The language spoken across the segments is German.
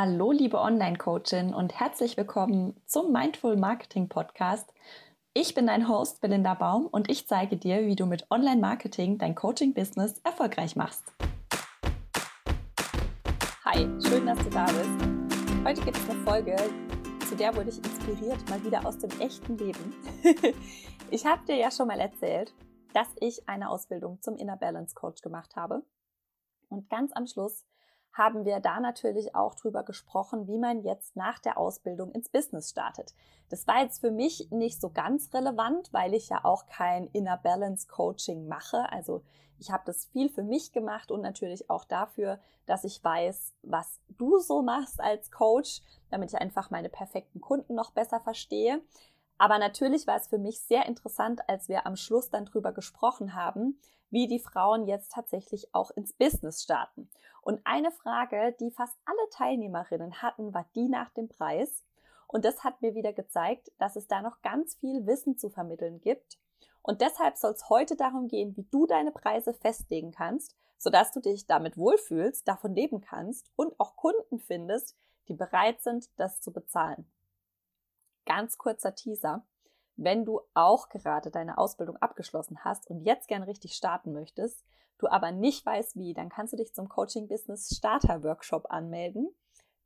Hallo, liebe Online-Coachin und herzlich willkommen zum Mindful Marketing Podcast. Ich bin dein Host Belinda Baum und ich zeige dir, wie du mit Online-Marketing dein Coaching-Business erfolgreich machst. Hi, schön, dass du da bist. Heute gibt es eine Folge, zu der wurde ich inspiriert, mal wieder aus dem echten Leben. ich habe dir ja schon mal erzählt, dass ich eine Ausbildung zum Inner Balance Coach gemacht habe. Und ganz am Schluss haben wir da natürlich auch drüber gesprochen, wie man jetzt nach der Ausbildung ins Business startet. Das war jetzt für mich nicht so ganz relevant, weil ich ja auch kein Inner Balance Coaching mache. Also ich habe das viel für mich gemacht und natürlich auch dafür, dass ich weiß, was du so machst als Coach, damit ich einfach meine perfekten Kunden noch besser verstehe. Aber natürlich war es für mich sehr interessant, als wir am Schluss dann drüber gesprochen haben, wie die Frauen jetzt tatsächlich auch ins Business starten. Und eine Frage, die fast alle Teilnehmerinnen hatten, war die nach dem Preis. Und das hat mir wieder gezeigt, dass es da noch ganz viel Wissen zu vermitteln gibt. Und deshalb soll es heute darum gehen, wie du deine Preise festlegen kannst, sodass du dich damit wohlfühlst, davon leben kannst und auch Kunden findest, die bereit sind, das zu bezahlen. Ganz kurzer Teaser. Wenn du auch gerade deine Ausbildung abgeschlossen hast und jetzt gern richtig starten möchtest, du aber nicht weißt wie, dann kannst du dich zum Coaching Business Starter Workshop anmelden.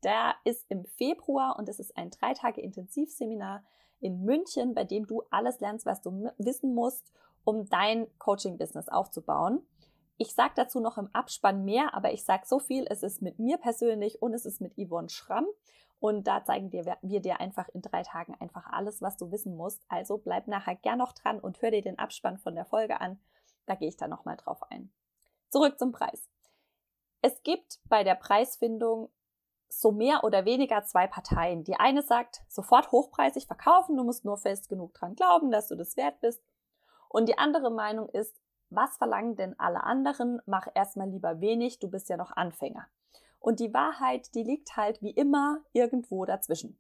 Der ist im Februar und es ist ein drei Tage Intensivseminar in München, bei dem du alles lernst, was du wissen musst, um dein Coaching Business aufzubauen. Ich sage dazu noch im Abspann mehr, aber ich sage so viel, es ist mit mir persönlich und es ist mit Yvonne Schramm. Und da zeigen wir, wir dir einfach in drei Tagen einfach alles, was du wissen musst. Also bleib nachher gern noch dran und hör dir den Abspann von der Folge an. Da gehe ich dann nochmal drauf ein. Zurück zum Preis. Es gibt bei der Preisfindung so mehr oder weniger zwei Parteien. Die eine sagt, sofort hochpreisig verkaufen, du musst nur fest genug dran glauben, dass du das wert bist. Und die andere Meinung ist, was verlangen denn alle anderen? Mach erstmal lieber wenig, du bist ja noch Anfänger. Und die Wahrheit, die liegt halt wie immer irgendwo dazwischen.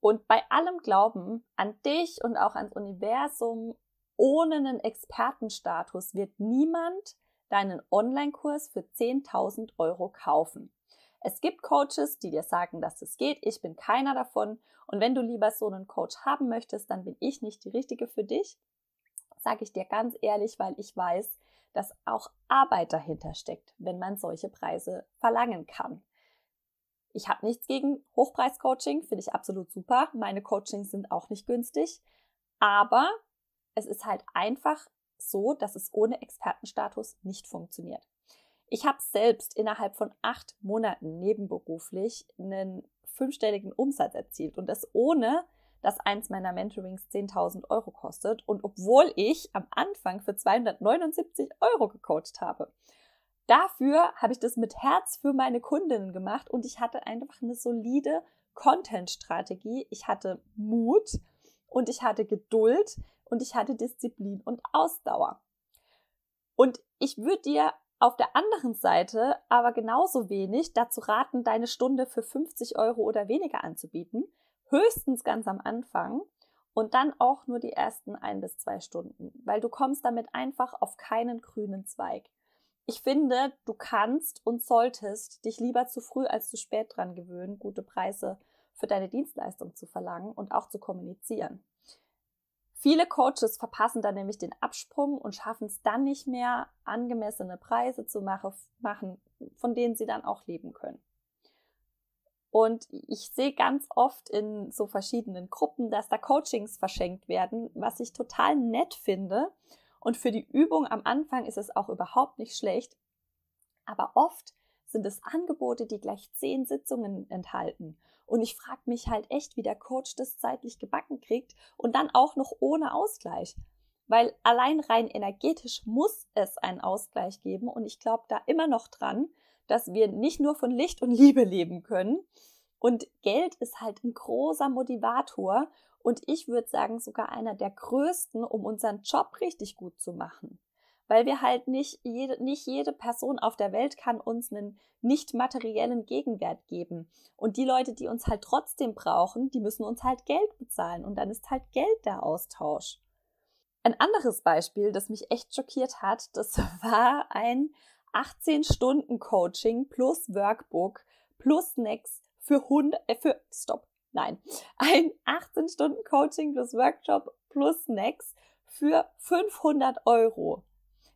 Und bei allem Glauben an dich und auch ans Universum ohne einen Expertenstatus wird niemand deinen Online-Kurs für 10.000 Euro kaufen. Es gibt Coaches, die dir sagen, dass es geht. Ich bin keiner davon. Und wenn du lieber so einen Coach haben möchtest, dann bin ich nicht die richtige für dich. Sage ich dir ganz ehrlich, weil ich weiß, dass auch Arbeit dahinter steckt, wenn man solche Preise verlangen kann. Ich habe nichts gegen Hochpreis-Coaching, finde ich absolut super. Meine Coachings sind auch nicht günstig, aber es ist halt einfach so, dass es ohne Expertenstatus nicht funktioniert. Ich habe selbst innerhalb von acht Monaten nebenberuflich einen fünfstelligen Umsatz erzielt und das ohne dass eins meiner Mentorings 10.000 Euro kostet und obwohl ich am Anfang für 279 Euro gecoacht habe. Dafür habe ich das mit Herz für meine Kundinnen gemacht und ich hatte einfach eine solide Content-Strategie. Ich hatte Mut und ich hatte Geduld und ich hatte Disziplin und Ausdauer. Und ich würde dir auf der anderen Seite aber genauso wenig dazu raten, deine Stunde für 50 Euro oder weniger anzubieten, höchstens ganz am Anfang und dann auch nur die ersten ein bis zwei Stunden, weil du kommst damit einfach auf keinen grünen Zweig. Ich finde, du kannst und solltest dich lieber zu früh als zu spät dran gewöhnen, gute Preise für deine Dienstleistung zu verlangen und auch zu kommunizieren. Viele Coaches verpassen dann nämlich den Absprung und schaffen es dann nicht mehr, angemessene Preise zu machen, von denen sie dann auch leben können. Und ich sehe ganz oft in so verschiedenen Gruppen, dass da Coachings verschenkt werden, was ich total nett finde. Und für die Übung am Anfang ist es auch überhaupt nicht schlecht. Aber oft sind es Angebote, die gleich zehn Sitzungen enthalten. Und ich frage mich halt echt, wie der Coach das zeitlich gebacken kriegt und dann auch noch ohne Ausgleich. Weil allein rein energetisch muss es einen Ausgleich geben. Und ich glaube da immer noch dran, dass wir nicht nur von Licht und Liebe leben können. Und Geld ist halt ein großer Motivator und ich würde sagen sogar einer der größten, um unseren Job richtig gut zu machen. Weil wir halt nicht jede, nicht jede Person auf der Welt kann uns einen nicht materiellen Gegenwert geben. Und die Leute, die uns halt trotzdem brauchen, die müssen uns halt Geld bezahlen und dann ist halt Geld der Austausch. Ein anderes Beispiel, das mich echt schockiert hat, das war ein 18 Stunden Coaching plus Workbook plus Snacks für 100, äh, für, stopp, nein, ein 18 Stunden Coaching plus Workshop plus Snacks für 500 Euro.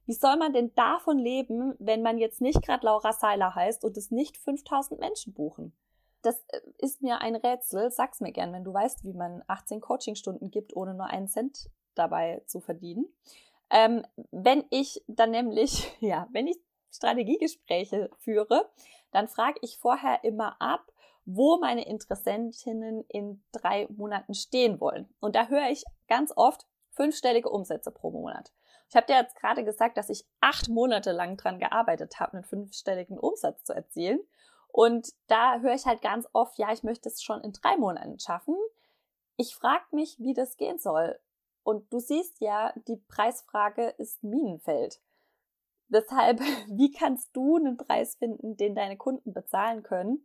Wie soll man denn davon leben, wenn man jetzt nicht gerade Laura Seiler heißt und es nicht 5000 Menschen buchen? Das äh, ist mir ein Rätsel. Sag's mir gern, wenn du weißt, wie man 18 Coachingstunden gibt, ohne nur einen Cent dabei zu verdienen. Ähm, wenn ich dann nämlich, ja, wenn ich Strategiegespräche führe, dann frage ich vorher immer ab, wo meine Interessentinnen in drei Monaten stehen wollen. Und da höre ich ganz oft fünfstellige Umsätze pro Monat. Ich habe dir jetzt gerade gesagt, dass ich acht Monate lang dran gearbeitet habe, einen fünfstelligen Umsatz zu erzielen. Und da höre ich halt ganz oft, ja, ich möchte es schon in drei Monaten schaffen. Ich frage mich, wie das gehen soll. Und du siehst ja, die Preisfrage ist Minenfeld. Deshalb, wie kannst du einen Preis finden, den deine Kunden bezahlen können,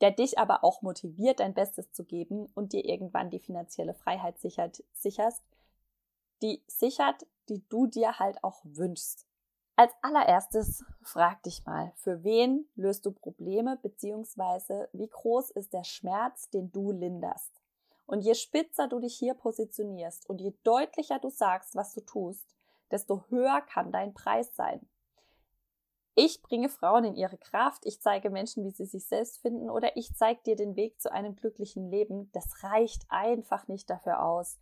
der dich aber auch motiviert, dein Bestes zu geben und dir irgendwann die finanzielle Freiheit sichert, sicherst, die sichert, die du dir halt auch wünschst. Als allererstes frag dich mal, für wen löst du Probleme beziehungsweise wie groß ist der Schmerz, den du linderst? Und je spitzer du dich hier positionierst und je deutlicher du sagst, was du tust, desto höher kann dein Preis sein. Ich bringe Frauen in ihre Kraft, ich zeige Menschen, wie sie sich selbst finden oder ich zeige dir den Weg zu einem glücklichen Leben. Das reicht einfach nicht dafür aus.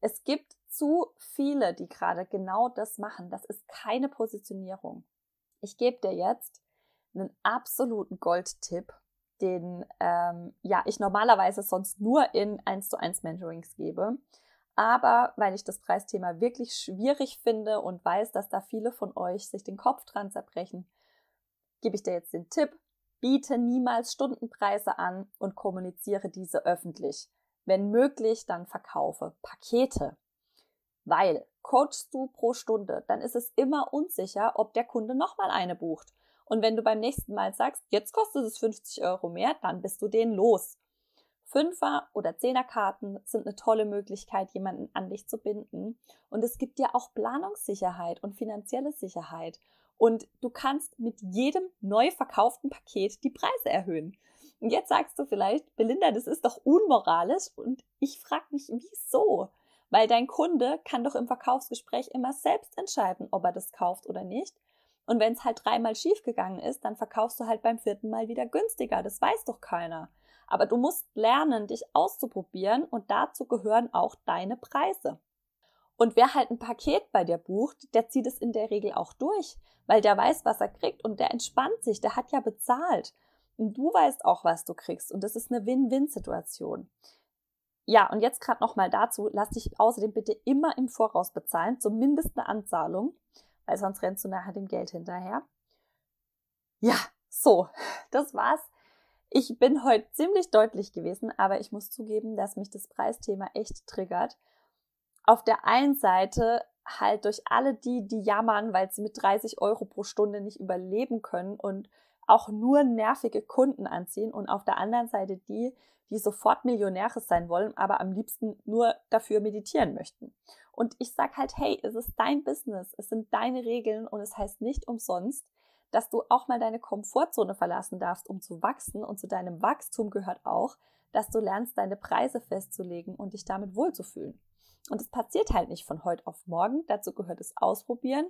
Es gibt zu viele, die gerade genau das machen. Das ist keine Positionierung. Ich gebe dir jetzt einen absoluten Goldtipp, den ähm, ja ich normalerweise sonst nur in 1 zu 1 Mentorings gebe. Aber weil ich das Preisthema wirklich schwierig finde und weiß, dass da viele von euch sich den Kopf dran zerbrechen, gebe ich dir jetzt den Tipp, biete niemals Stundenpreise an und kommuniziere diese öffentlich. Wenn möglich, dann verkaufe Pakete. Weil coachst du pro Stunde, dann ist es immer unsicher, ob der Kunde nochmal eine bucht. Und wenn du beim nächsten Mal sagst, jetzt kostet es 50 Euro mehr, dann bist du den los. Fünfer- oder Zehnerkarten sind eine tolle Möglichkeit, jemanden an dich zu binden. Und es gibt dir auch Planungssicherheit und finanzielle Sicherheit. Und du kannst mit jedem neu verkauften Paket die Preise erhöhen. Und jetzt sagst du vielleicht, Belinda, das ist doch unmoralisch. Und ich frage mich, wieso? Weil dein Kunde kann doch im Verkaufsgespräch immer selbst entscheiden, ob er das kauft oder nicht. Und wenn es halt dreimal schiefgegangen ist, dann verkaufst du halt beim vierten Mal wieder günstiger. Das weiß doch keiner. Aber du musst lernen, dich auszuprobieren und dazu gehören auch deine Preise. Und wer halt ein Paket bei dir bucht, der zieht es in der Regel auch durch, weil der weiß, was er kriegt und der entspannt sich, der hat ja bezahlt. Und du weißt auch, was du kriegst und das ist eine Win-Win-Situation. Ja, und jetzt gerade nochmal dazu, lass dich außerdem bitte immer im Voraus bezahlen, zumindest eine Anzahlung, weil sonst rennst du nachher dem Geld hinterher. Ja, so, das war's ich bin heute ziemlich deutlich gewesen, aber ich muss zugeben, dass mich das Preisthema echt triggert. Auf der einen Seite halt durch alle die, die jammern, weil sie mit 30 Euro pro Stunde nicht überleben können und auch nur nervige Kunden anziehen und auf der anderen Seite die, die sofort Millionäre sein wollen, aber am liebsten nur dafür meditieren möchten. Und ich sag halt, hey, es ist dein Business, es sind deine Regeln und es heißt nicht umsonst, dass du auch mal deine Komfortzone verlassen darfst, um zu wachsen. Und zu deinem Wachstum gehört auch, dass du lernst, deine Preise festzulegen und dich damit wohlzufühlen. Und es passiert halt nicht von heute auf morgen. Dazu gehört es ausprobieren.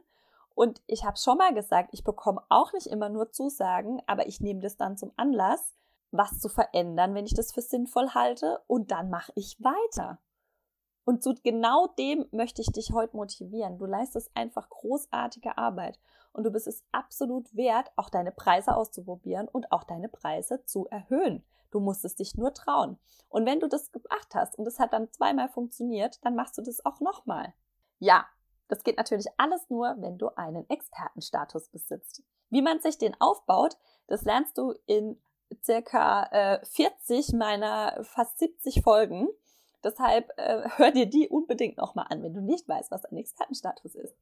Und ich habe schon mal gesagt, ich bekomme auch nicht immer nur Zusagen, aber ich nehme das dann zum Anlass, was zu verändern, wenn ich das für sinnvoll halte. Und dann mache ich weiter. Und zu genau dem möchte ich dich heute motivieren. Du leistest einfach großartige Arbeit und du bist es absolut wert, auch deine Preise auszuprobieren und auch deine Preise zu erhöhen. Du musst es dich nur trauen. Und wenn du das gemacht hast und es hat dann zweimal funktioniert, dann machst du das auch nochmal. Ja, das geht natürlich alles nur, wenn du einen Expertenstatus besitzt. Wie man sich den aufbaut, das lernst du in circa äh, 40 meiner fast 70 Folgen. Deshalb äh, hör dir die unbedingt nochmal an, wenn du nicht weißt, was ein Expertenstatus ist.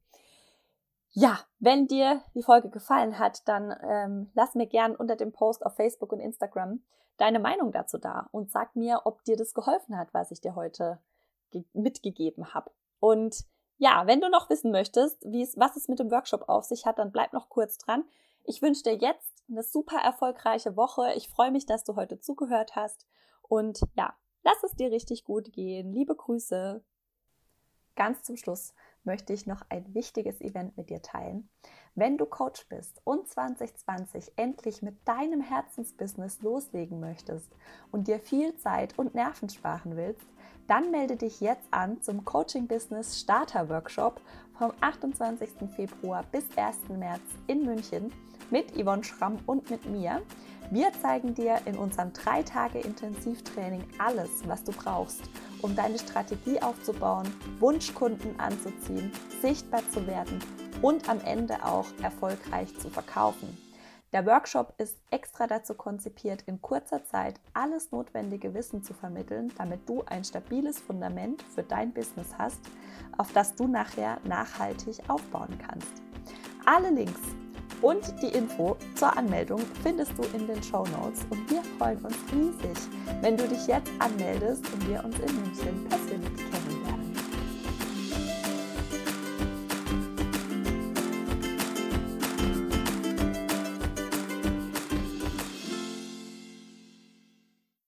Ja, wenn dir die Folge gefallen hat, dann ähm, lass mir gern unter dem Post auf Facebook und Instagram deine Meinung dazu da und sag mir, ob dir das geholfen hat, was ich dir heute mitgegeben habe. Und ja, wenn du noch wissen möchtest, wie es, was es mit dem Workshop auf sich hat, dann bleib noch kurz dran. Ich wünsche dir jetzt eine super erfolgreiche Woche. Ich freue mich, dass du heute zugehört hast. Und ja, lass es dir richtig gut gehen. Liebe Grüße. Ganz zum Schluss möchte ich noch ein wichtiges Event mit dir teilen. Wenn du Coach bist und 2020 endlich mit deinem Herzensbusiness loslegen möchtest und dir viel Zeit und Nerven sparen willst, dann melde dich jetzt an zum Coaching Business Starter Workshop vom 28. Februar bis 1. März in München mit Yvonne Schramm und mit mir. Wir zeigen dir in unserem drei Tage Intensivtraining alles, was du brauchst, um deine Strategie aufzubauen, Wunschkunden anzuziehen, sichtbar zu werden und am Ende auch erfolgreich zu verkaufen. Der Workshop ist extra dazu konzipiert, in kurzer Zeit alles notwendige Wissen zu vermitteln, damit du ein stabiles Fundament für dein Business hast, auf das du nachher nachhaltig aufbauen kannst. Alle Links und die Info zur Anmeldung findest du in den Show Notes und wir freuen uns riesig, wenn du dich jetzt anmeldest und wir uns in München persönlich.